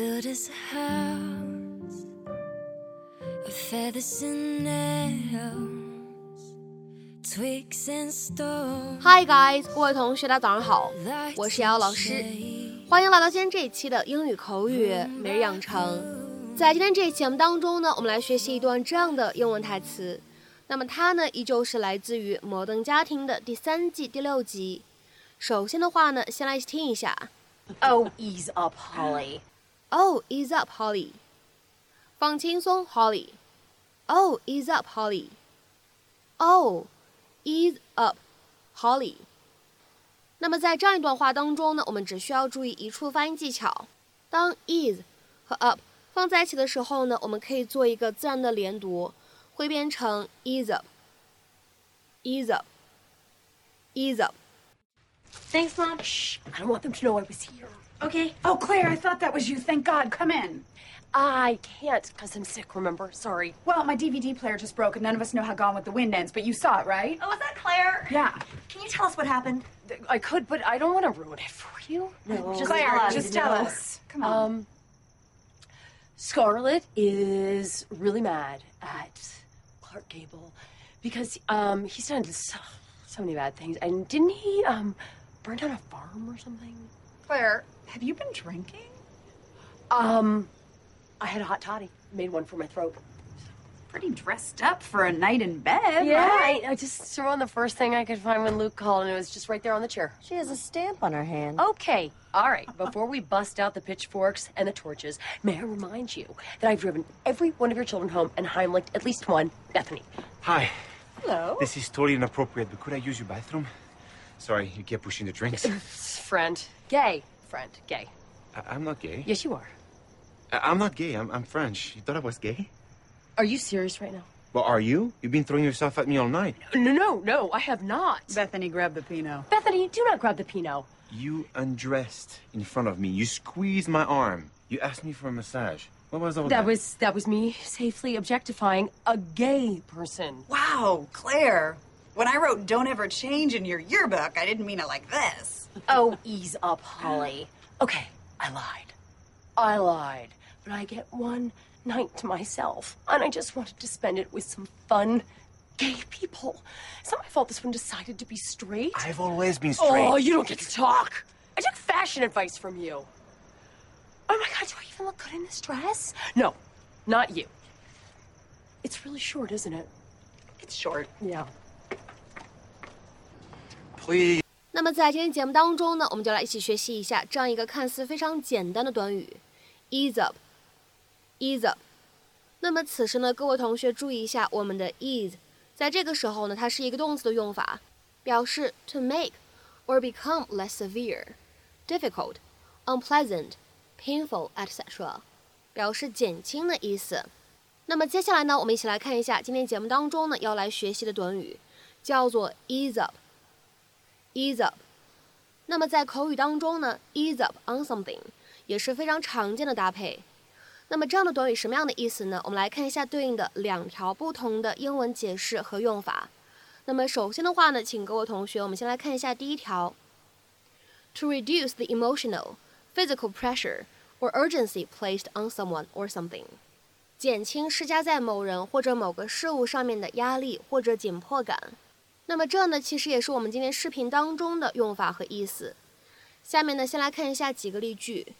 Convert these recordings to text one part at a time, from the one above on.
build us a house of feathers and nails, twigs and stones. Hi guys，各位同学，大家早上好，我是瑶瑶老师，欢迎来到今天这一期的英语口语每日养成。在今天这一期节目当中呢，我们来学习一段这样的英文台词。那么它呢，依旧是来自于《摩登家庭》的第三季第六集。首先的话呢，先来一起听一下。Oh, ease up, Holly. Oh, ease up, Holly. 放轻松，Holly. Oh, ease up, Holly. Oh, ease up, Holly. 那么在这样一段话当中呢，我们只需要注意一处发音技巧。当 ease 和 up 放在一起的时候呢，我们可以做一个自然的连读，会变成 ease up, ease up, ease up。 Thanks, Mom. Shh. I don't want them to know I was here. Okay. Oh, Claire, I thought that was you. Thank God. Come in. I can't because I'm sick, remember? Sorry. Well, my DVD player just broke, and none of us know how Gone with the Wind ends, but you saw it, right? Oh, is that Claire? Yeah. Can you tell us what happened? I could, but I don't want to ruin it for you. No. Just Claire, tell us. just tell us. Come on. Um, Scarlett is really mad at Clark Gable because um he's done so, so many bad things, and didn't he um burn down a farm or something? Claire, have you been drinking? Um, I had a hot toddy, made one for my throat. Pretty dressed up for a night in bed, Yeah, right? I, I just threw on the first thing I could find when Luke called, and it was just right there on the chair. She has a stamp on her hand. Okay, all right. Before we bust out the pitchforks and the torches, may I remind you that I've driven every one of your children home and Heimlicked at least one, Bethany. Hi. Hello. This is totally inappropriate, but could I use your bathroom? Sorry, you kept pushing the drinks. Friend. Gay. Friend. Gay. I- I'm not gay. Yes, you are. I- I'm not gay. I'm-, I'm French. You thought I was gay? Are you serious right now? Well, are you? You've been throwing yourself at me all night. No, no, no, I have not. Bethany, grab the Pinot. Bethany, do not grab the Pinot. You undressed in front of me. You squeezed my arm. You asked me for a massage. What was all that? That was that was me safely objectifying a gay person. Wow, Claire. When I wrote Don't Ever Change in your yearbook, I didn't mean it like this. Oh, ease up, Holly. Okay, I lied. I lied. But I get one night to myself, and I just wanted to spend it with some fun, gay people. It's not my fault this one decided to be straight. I've always been straight. Oh, you don't get to talk. I took fashion advice from you. Oh my god, do I even look good in this dress? No, not you. It's really short, isn't it? It's short. Yeah. 那么在今天节目当中呢，我们就来一起学习一下这样一个看似非常简单的短语，ease up。ease up。那么此时呢，各位同学注意一下我们的 ease，在这个时候呢，它是一个动词的用法，表示 to make or become less severe, difficult, unpleasant, painful, etc.，表示减轻的意思。那么接下来呢，我们一起来看一下今天节目当中呢要来学习的短语，叫做 ease up。Ease up。那么在口语当中呢，ease up on something 也是非常常见的搭配。那么这样的短语什么样的意思呢？我们来看一下对应的两条不同的英文解释和用法。那么首先的话呢，请各位同学，我们先来看一下第一条：to reduce the emotional, physical pressure or urgency placed on someone or something，减轻施加在某人或者某个事物上面的压力或者紧迫感。那么这呢，其实也是我们今天视频当中的用法和意思。下面呢，先来看一下几个例句。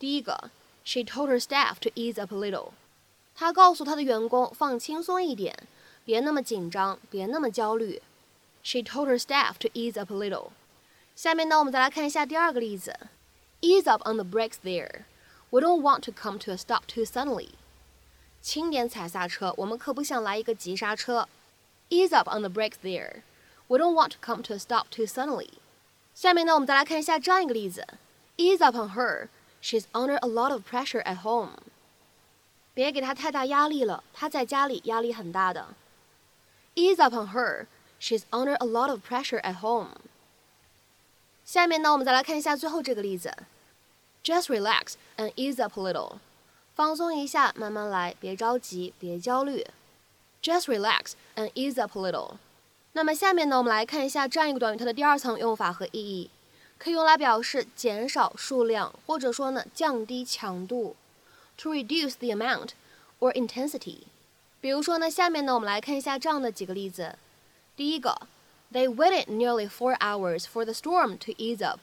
第一个，She told her staff to ease up a little。她告诉她的员工放轻松一点，别那么紧张，别那么焦虑。She told her staff to ease up a little。下面呢，我们再来看一下第二个例子，Ease up on the brakes there。We don't want to come to a stop too suddenly。轻点踩刹车，我们可不想来一个急刹车。Ease up on the brakes there. We don't want to come to a stop too suddenly. 下面呢，我们再来看一下这样一个例子：Ease up on her. She's under a lot of pressure at home. 别给她太大压力了，她在家里压力很大的。Ease up on her. She's under a lot of pressure at home. 下面呢，我们再来看一下最后这个例子：Just relax and ease up a little. 放松一下，慢慢来，别着急，别焦虑。Just relax and ease up a little. 那么下面呢，我们来看一下这样一个短语它的第二层用法和意义 可以用来表示减少数量，或者说呢降低强度，to reduce the amount or intensity。比如说呢，下面呢我们来看一下这样的几个例子。第一个，They waited nearly four hours for the storm to ease up。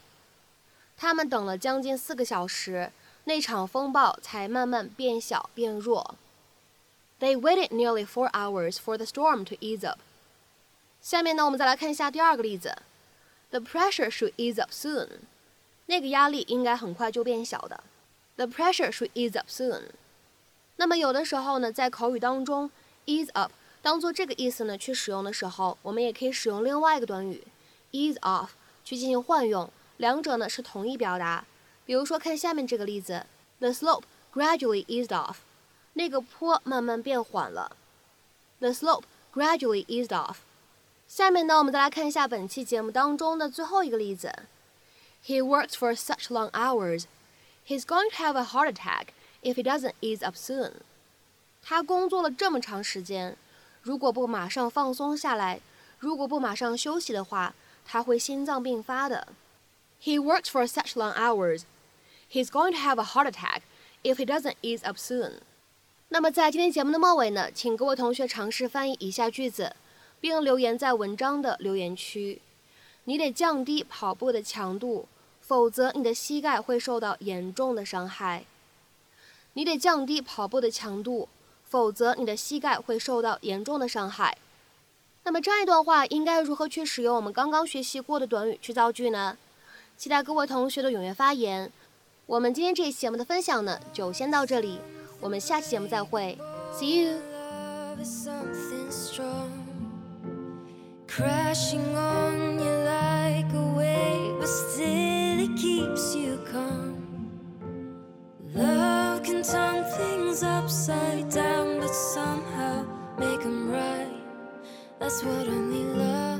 他们等了将近四个小时，那场风暴才慢慢变小变弱。They waited nearly four hours for the storm to ease up。 下面呢，我们再来看一下第二个例子。The pressure should ease up soon。那个压力应该很快就变小的。The pressure should ease up soon。那么有的时候呢，在口语当中，ease up 当做这个意思呢去使用的时候，我们也可以使用另外一个短语 ease off 去进行换用，两者呢是同一表达。比如说，看下面这个例子：The slope gradually eased off。那个坡慢慢变缓了。The slope gradually eased off。下面呢，我们再来看一下本期节目当中的最后一个例子。He works for such long hours, he's going to have a heart attack if he doesn't ease up soon. 他工作了这么长时间，如果不马上放松下来，如果不马上休息的话，他会心脏病发的。He works for such long hours, he's going to have a heart attack if he doesn't ease up soon. 那么在今天节目的末尾呢，请各位同学尝试翻译以下句子，并留言在文章的留言区。你得降低跑步的强度，否则你的膝盖会受到严重的伤害。你得降低跑步的强度，否则你的膝盖会受到严重的伤害。那么这样一段话应该如何去使用我们刚刚学习过的短语去造句呢？期待各位同学的踊跃发言。我们今天这一期节目的分享呢，就先到这里。我们下期节目再会，See you。Crashing on you like a wave, but still it keeps you calm. Love can turn things upside down, but somehow make 'em right. That's what only love.